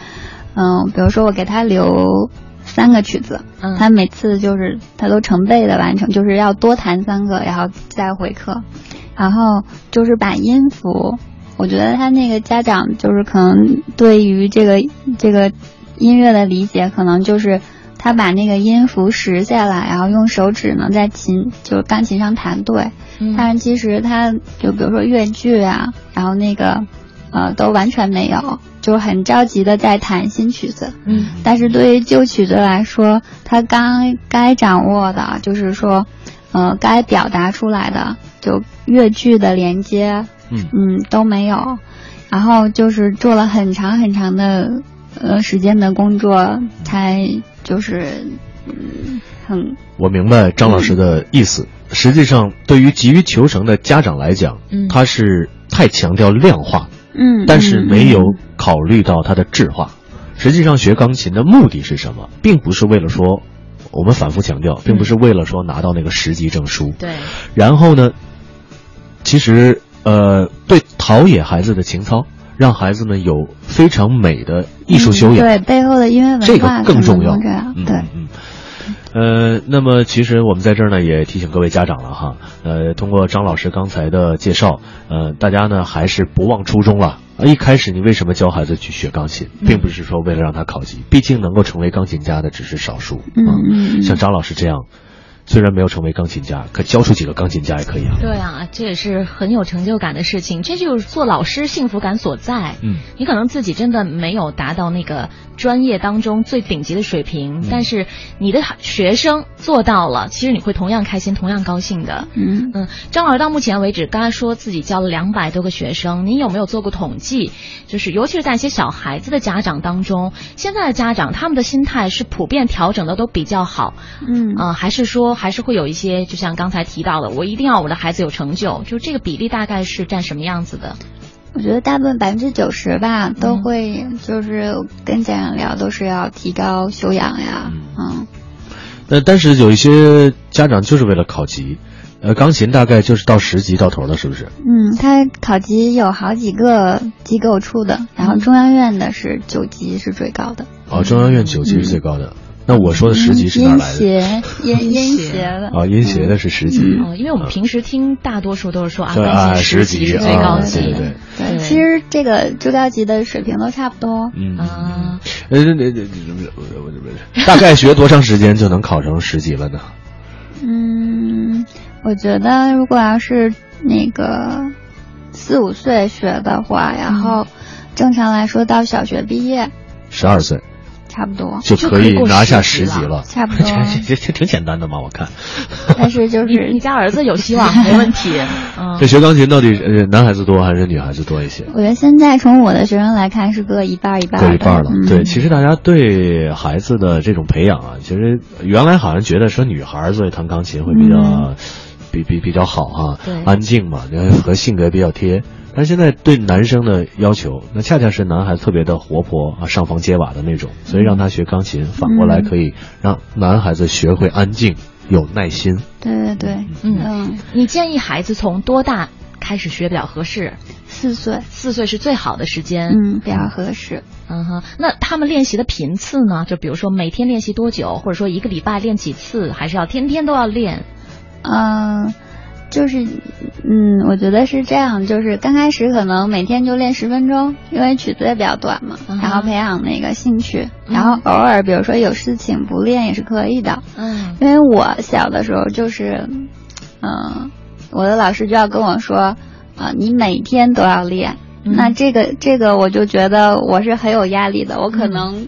嗯，比如说我给他留三个曲子，嗯他每次就是他都成倍的完成，就是要多弹三个，然后再回课，然后就是把音符，我觉得他那个家长就是可能对于这个这个音乐的理解，可能就是。他把那个音符识下来，然后用手指呢在琴就是钢琴上弹对，嗯但是其实他就比如说越剧啊，然后那个呃都完全没有，就很着急的在弹新曲子。嗯但是对于旧曲子来说，他刚该掌握的就是说，呃，该表达出来的就越剧的连接，嗯嗯都没有，然后就是做了很长很长的呃时间的工作，才就是嗯很我明白张老师的意思。实际上，对于急于求成的家长来讲，嗯他是太强调量化，嗯，但是没有嗯考虑到它的质化。实际上，学钢琴的目的是什么？并不是为了说，我们反复强调，并不是为了说拿到那个十级证书。对，然后呢，其实呃，对陶冶孩子的情操，让孩子们有非常美的艺术修养，嗯对背后的音乐文化这个更重要可能这样嗯对。嗯。呃，那么其实我们在这儿呢，也提醒各位家长了哈。呃，通过张老师刚才的介绍，呃，大家呢还是不忘初衷了。呃一开始你为什么教孩子去学钢琴，嗯并不是说为了让他考级，毕竟能够成为钢琴家的只是少数。嗯嗯嗯像张老师这样，虽然没有成为钢琴家，可教出几个钢琴家也可以啊。对啊，这也是很有成就感的事情，这就是做老师幸福感所在。嗯，你可能自己真的没有达到那个专业当中最顶级的水平，但是你的学生做到了，其实你会同样开心，同样高兴的。嗯嗯，张老师到目前为止，刚才说自己教了两百多个学生，您有没有做过统计？就是尤其是在一些小孩子的家长当中，现在的家长他们的心态是普遍调整的都比较好，嗯啊、还是说还是会有一些，就像刚才提到的，我一定要我的孩子有成就，就这个比例大概是占什么样子的？我觉得大部分百分之九十吧，都嗯会就是跟家长聊，都是要提高修养呀，嗯那但是有一些家长就是为了考级，呃，钢琴大概就是到十级到头了，是不是？嗯，他考级有好几个机构出的，然后中央院的是九级是最高的，哦，中央院九级是最高的。那我说的十级是哪来的？协音音协的，啊，<laughs> 音协的是十级。哦，因为我们平时听大多数都是说啊，对啊十级最高啊级，对对对对，其实这个最高级的水平都差不多，嗯啊，呃，那那那大概学多长时间就能考成十级了呢？嗯，我觉得如果要是那个四五岁学的话，然后正常来说到小学毕业十二岁差不多就可以拿下十级了，差不多 <laughs> 这这这挺简单的嘛，我看。<laughs> 但是就是你你家儿子有希望，没问题。<laughs> 嗯这，学钢琴到底呃男孩子多还是女孩子多一些？我觉得现在从我的学生来看是各一半儿一半各一半了。嗯、对，其实大家对孩子的这种培养啊，其实原来好像觉得说女孩儿所以弹钢琴会比较、嗯比比比较好哈、对安静嘛，然后和性格比较贴。但现在对男生的要求，那恰恰是男孩子特别的活泼啊，上房揭瓦的那种，所以让他学钢琴，反过来可以让男孩子学会安静、有耐心。对对对，嗯嗯，你建议孩子从多大开始学比较合适？四岁，四岁是最好的时间。嗯，比较合适。嗯哼，那他们练习的频次呢？就比如说每天练习多久，或者说一个礼拜练几次，还是要天天都要练？嗯，就是，嗯，我觉得是这样，就是刚开始可能每天就练十分钟，因为曲子也比较短嘛，嗯然后培养那个兴趣，然后偶尔比如说有事情不练也是可以的。嗯因为我小的时候就是，嗯、我的老师就要跟我说，啊、你每天都要练。嗯那这个这个我就觉得我是很有压力的，我可能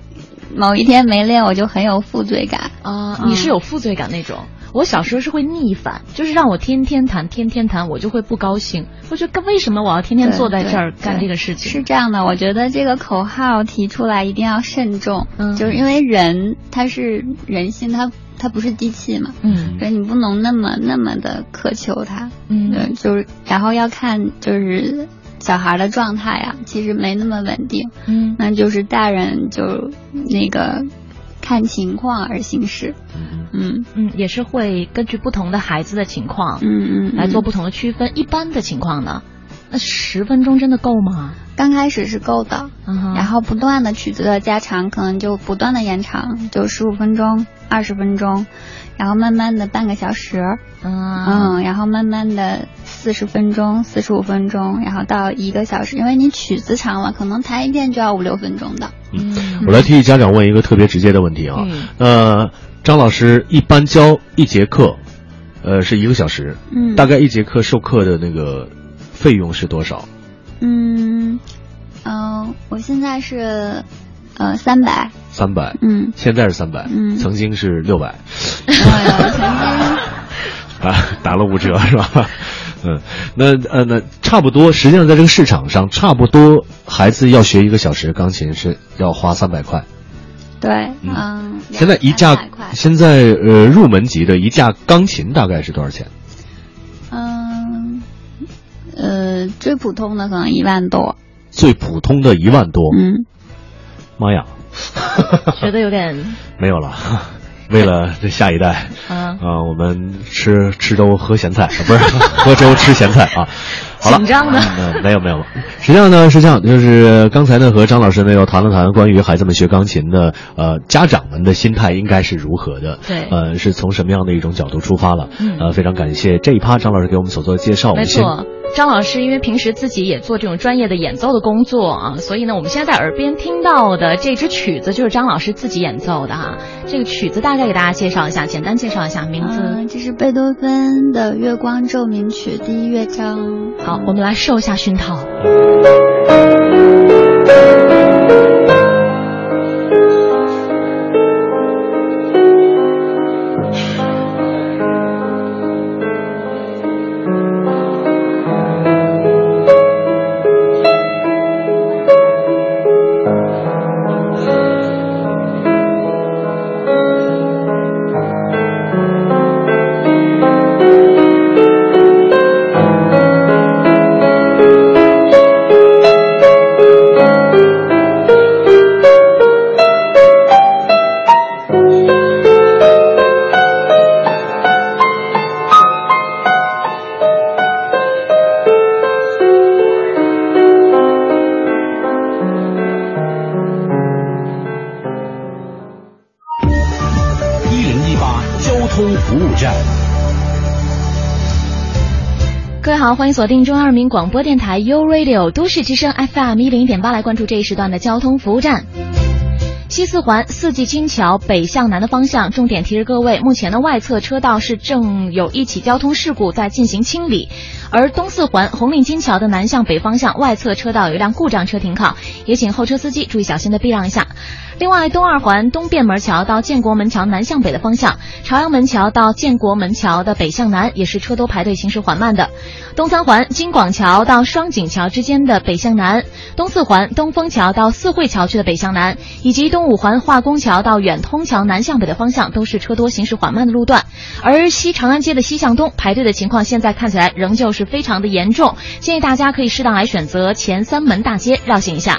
某一天没练，我就很有负罪感。啊、嗯你是有负罪感那种。我小时候是会逆反，就是让我天天弹，天天弹，我就会不高兴。我觉得为什么我要天天坐在这儿干这个事情？是这样的，我觉得这个口号提出来一定要慎重，嗯就是因为人他是人心，他他不是机器嘛，嗯所以你不能那么那么的苛求他，嗯，就是然后要看就是小孩的状态啊，其实没那么稳定。嗯，那就是大人就那个看情况而行事。嗯嗯，也是会根据不同的孩子的情况，嗯嗯，来做不同的区分。一般的情况呢，那十分钟真的够吗？刚开始是够的，嗯、然后不断的曲子的加长，可能就不断的延长，就十五分钟、二十分钟，然后慢慢的半个小时，嗯。嗯，然后慢慢的四十分钟、四十五分钟，然后到一个小时，因为你曲子长了，可能弹一遍就要五六分钟的。嗯，我来替家长问一个特别直接的问题啊，嗯、呃，张老师一般教一节课，呃，是一个小时，嗯，大概一节课授课的那个费用是多少？嗯，嗯、呃，我现在是呃三百，三百，嗯，现在是三百，嗯，曾经是六百，曾经 <laughs> 啊，打了五折是吧？<laughs> 嗯，那呃那差不多，实际上在这个市场上，差不多孩子要学一个小时钢琴是要花三百块。对，嗯，现在一架现在呃入门级的一架钢琴大概是多少钱？嗯，呃，最普通的可能一万多。最普通的一万多。嗯，妈呀，<laughs> 觉得有点 <laughs> 没有了。为了这下一代，啊、呃，我们吃吃粥喝咸菜，不是喝粥吃咸菜啊。好了，紧张的、嗯，没有没有。实际上呢是这样，就是刚才呢和张老师呢又谈了谈关于孩子们学钢琴的，呃，家长们的心态应该是如何的，对，呃，是从什么样的一种角度出发了？嗯，呃，非常感谢这一趴张老师给我们所做的介绍。没错。张老师因为平时自己也做这种专业的演奏的工作啊，所以呢，我们现在在耳边听到的这支曲子就是张老师自己演奏的哈。这个曲子大概给大家介绍一下，简单介绍一下名字。嗯，这是贝多芬的《月光奏鸣曲》第一乐章。好，我们来受一下熏陶。好，欢迎锁定中央人民广播电台 U Radio 都市之声 FM 一零一点八，来关注这一时段的交通服务站。西四环四季青桥北向南的方向，重点提示各位，目前的外侧车道是正有一起交通事故在进行清理，而东四环红领巾桥的南向北方向外侧车道有一辆故障车停靠，也请后车司机注意小心的避让一下。另外，东二环东便门桥到建国门桥南向北的方向，朝阳门桥到建国门桥的北向南也是车多排队，行驶缓慢的。东三环金广桥到双井桥之间的北向南，东四环东风桥到四惠桥区的北向南，以及东五环化工桥到远通桥南向北的方向都是车多、行驶缓慢的路段。而西长安街的西向东排队的情况，现在看起来仍旧是非常的严重，建议大家可以适当来选择前三门大街绕行一下。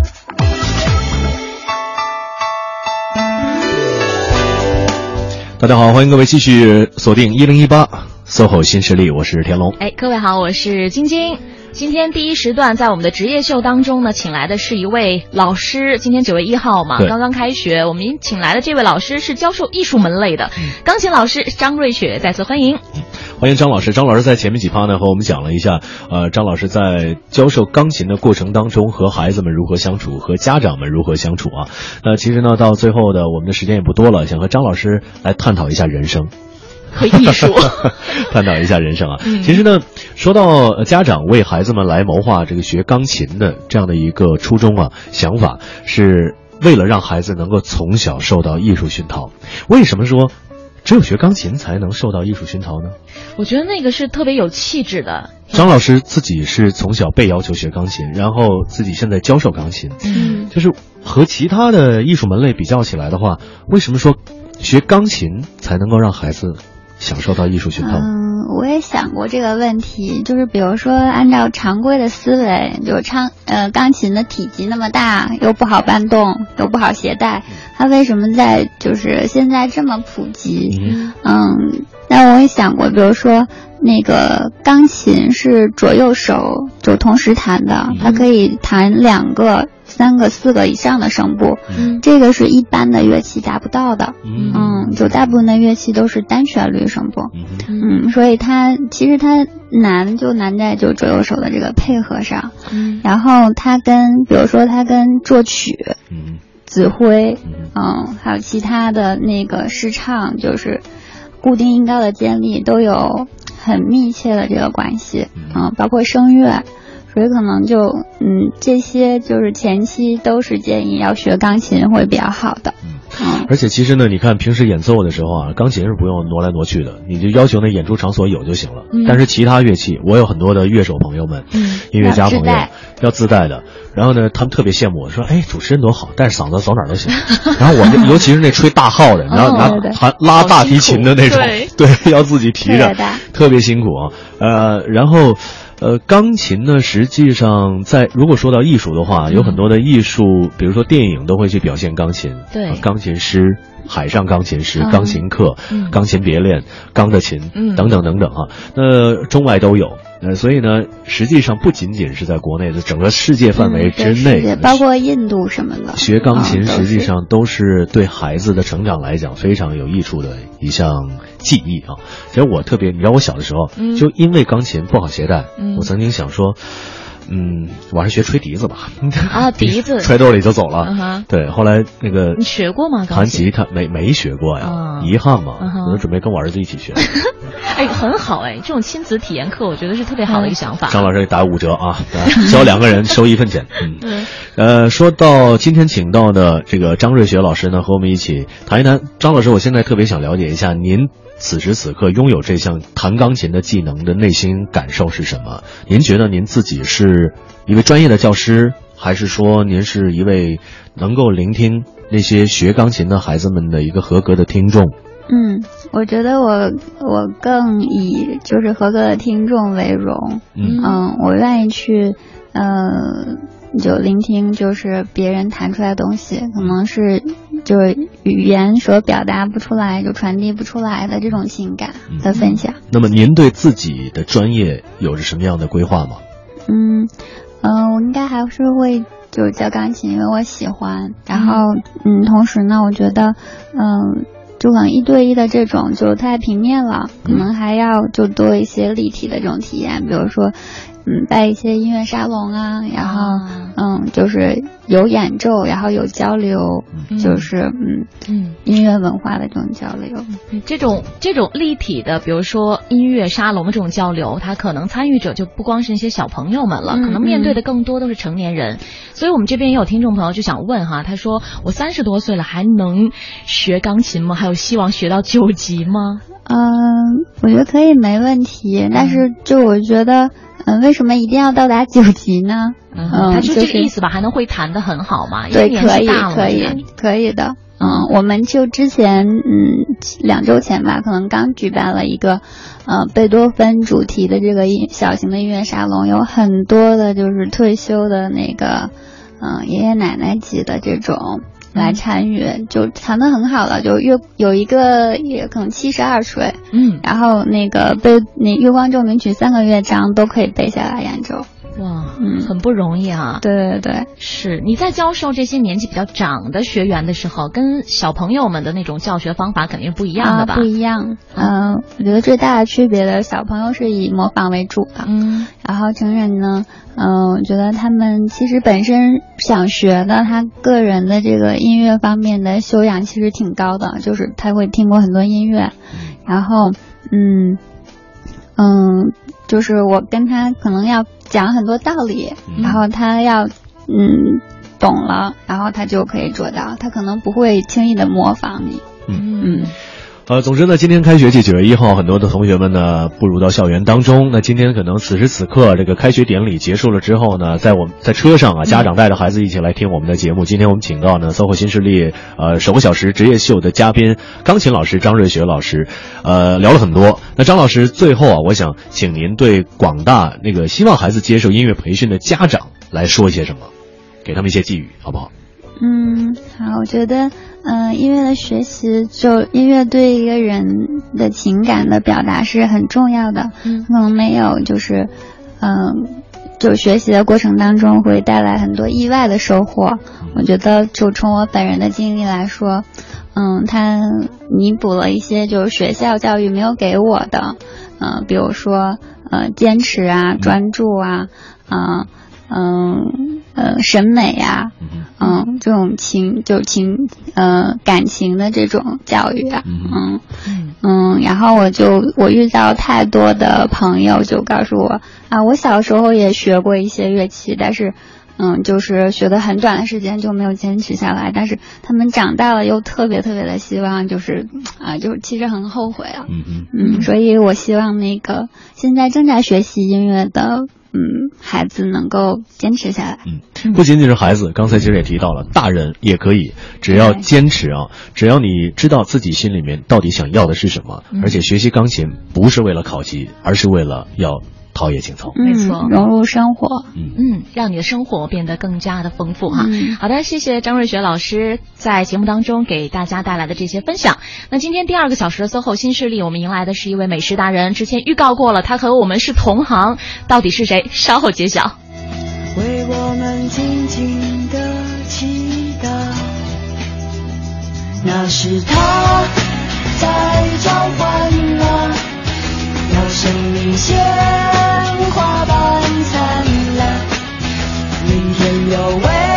大家好，欢迎各位继续锁定一零一八 SOHO 新势力，我是田龙。哎，各位好，我是晶晶。今天第一时段在我们的职业秀当中呢，请来的是一位老师。今天九月一号嘛，刚刚开学，我们请来的这位老师是教授艺术门类的钢琴老师张瑞雪，再次欢迎。欢迎张老师。张老师在前面几趴呢和我们讲了一下，呃，张老师在教授钢琴的过程当中和孩子们如何相处，和家长们如何相处啊。那其实呢，到最后的我们的时间也不多了，想和张老师来探讨一下人生。和艺术。探讨一下人生啊。嗯 <laughs> <laughs> 其实呢，说到呃家长为孩子们来谋划这个学钢琴的这样的一个初衷啊，想法是为了让孩子能够从小受到艺术熏陶。为什么说只有学钢琴才能受到艺术熏陶呢？我觉得那个是特别有气质的。张老师自己是从小被要求学钢琴，然后自己现在教授钢琴，嗯，就是和其他的艺术门类比较起来的话，为什么说学钢琴才能够让孩子享受到艺术熏陶？嗯，我也想过这个问题，就是比如说按照常规的思维，就是唱呃钢琴的体积那么大，又不好搬动，又不好携带，它为什么在就是现在这么普及？嗯，但我也想过，比如说那个钢琴是左右手就同时弹的，它可以弹两个、三个、四个以上的声部，嗯这个是一般的乐器达不到的。嗯，就大部分的乐器都是单旋律声部。嗯，所以它其实它难就难在就左右手的这个配合上。嗯，然后它跟比如说它跟作曲、指挥，嗯，还有其他的那个试唱，就是固定音高的建立都有很密切的这个关系。嗯，包括声乐。所以可能就嗯，这些就是前期都是建议要学钢琴会比较好的。嗯而且其实呢，你看平时演奏的时候啊，钢琴是不用挪来挪去的，你就要求那演出场所有就行了。嗯但是其他乐器，我有很多的乐手朋友们、嗯音乐家朋友要自带要自带的。然后呢，他们特别羡慕我说：“哎，主持人多好，带着嗓子走哪儿都行。”然后我就 <laughs> 尤其是那吹大号的，<laughs> 然后拿拉大提琴的那种对，要自己提着特别大，特别辛苦啊。呃，然后。呃，钢琴呢，实际上在如果说到艺术的话，有很多的艺术，比如说电影都会去表现钢琴，对。啊钢琴师、海上钢琴师、嗯。钢琴课、嗯。钢琴别练、钢的琴、嗯。等等等等啊，那中外都有。呃，所以呢，实际上不仅仅是在国内的整个世界范围之内，界包括印度什么的，学钢琴实际上都是对孩子的成长来讲非常有益处的一项技艺啊。其实我特别，你知道我小的时候，嗯。就因为钢琴不好携带，嗯。我曾经想说，嗯，我还是学吹笛子吧。啊，<laughs> 笛子，揣兜里就走了。对，后来那个你学过吗？钢弹琴？吉他没没学过呀，啊遗憾嘛。我准备跟我儿子一起学。<laughs> 哎，很好哎，这种亲子体验课，我觉得是特别好的一个想法。张老师给打五折啊，教两个人收一分钱。嗯，<laughs> 嗯呃，说到今天请到的这个张瑞雪老师呢，和我们一起谈一谈。张老师，我现在特别想了解一下您此时此刻拥有这项弹钢琴的技能的内心感受是什么？您觉得您自己是一位专业的教师，还是说您是一位能够聆听那些学钢琴的孩子们的一个合格的听众？嗯，我觉得我我更以就是合格的听众为荣。嗯我愿意去呃，就聆听就是别人弹出来的东西，可能是就是语言所表达不出来，就传递不出来的这种情感的分享。那么您对自己的专业有着什么样的规划吗？嗯，呃，我应该还是会就是教钢琴，因为我喜欢。然后，嗯，同时呢，我觉得，嗯、就可能一对一的这种就太平面了，可能还要就多一些立体的这种体验，比如说，嗯，办一些音乐沙龙啊，然后，嗯，就是有演奏，然后有交流，就是嗯嗯，音乐文化的这种交流。这种这种立体的，比如说音乐沙龙的这种交流，它可能参与者就不光是那些小朋友们了，嗯可能面对的更多都是成年人。所以我们这边也有听众朋友就想问哈，他说我三十多岁了，还能学钢琴吗？还有希望学到九级吗？嗯，我觉得可以，没问题。但是就我觉得，嗯、为什么一定要到达九级呢？嗯，嗯，他就是这个意思吧，还能会弹得很好嘛？因对，可以，可以，可以的。嗯，我们就之前，嗯，两周前吧，可能刚举办了一个，呃，贝多芬主题的这个音小型的音乐沙龙，有很多的就是退休的那个，嗯、爷爷奶奶级的这种来参与，就弹得很好了，就月有一个也可能七十二岁，嗯，然后那个背那月光奏鸣曲三个乐章都可以背下来演奏。哇，嗯，很不容易啊。对对对，是你在教授这些年纪比较长的学员的时候，跟小朋友们的那种教学方法肯定是不一样的吧？啊、不一样。嗯，我觉得最大的区别的小朋友是以模仿为主的，嗯，然后成人呢，嗯，我觉得他们其实本身想学的，他个人的这个音乐方面的修养其实挺高的，就是他会听过很多音乐，然后，嗯，嗯，就是我跟他可能要讲很多道理，嗯。然后他要，嗯，懂了，然后他就可以做到，他可能不会轻易的模仿你，嗯。呃，总之呢，今天开学季九月一号，很多的同学们呢步入到校园当中。那今天可能此时此刻，这个开学典礼结束了之后呢，在我们在车上啊，家长带着孩子一起来听我们的节目。今天我们请到呢，SOHO 新势力呃首个小时职业秀的嘉宾，钢琴老师张瑞雪老师，呃聊了很多。那张老师最后啊，我想请您对广大那个希望孩子接受音乐培训的家长来说一些什么，给他们一些寄语，好不好？嗯，好，我觉得，嗯、呃，音乐的学习，就音乐对一个人的情感的表达是很重要的。嗯，可能没有，就是，嗯、呃，就学习的过程当中会带来很多意外的收获。我觉得，就从我本人的经历来说，嗯，它弥补了一些就是学校教育没有给我的，嗯、呃，比如说，呃，坚持啊，专注啊，啊、呃，嗯。呃，审美呀、啊，嗯，这种情就情呃感情的这种教育啊，嗯嗯，然后我就我遇到太多的朋友就告诉我啊，我小时候也学过一些乐器，但是嗯，就是学的很短的时间就没有坚持下来，但是他们长大了又特别特别的希望，就是啊，就是其实很后悔啊，嗯嗯，所以我希望那个现在正在学习音乐的。嗯，孩子能够坚持下来。嗯，不仅仅是孩子，刚才其实也提到了，大人也可以，只要坚持啊，只要你知道自己心里面到底想要的是什么，嗯、而且学习钢琴不是为了考级，而是为了要陶冶情操。没错，嗯、融入生活。嗯嗯，让你的生活变得更加的丰富哈。嗯、好的，谢谢张瑞雪老师在节目当中给大家带来的这些分享。那今天第二个小时的 SOHO 新势力，我们迎来的是一位美食达人，之前预告过了，他和我们是同行，到底是谁？稍后揭晓。为我们静静的祈祷，那是他在召唤啊，让生命鲜花般灿烂，明天有未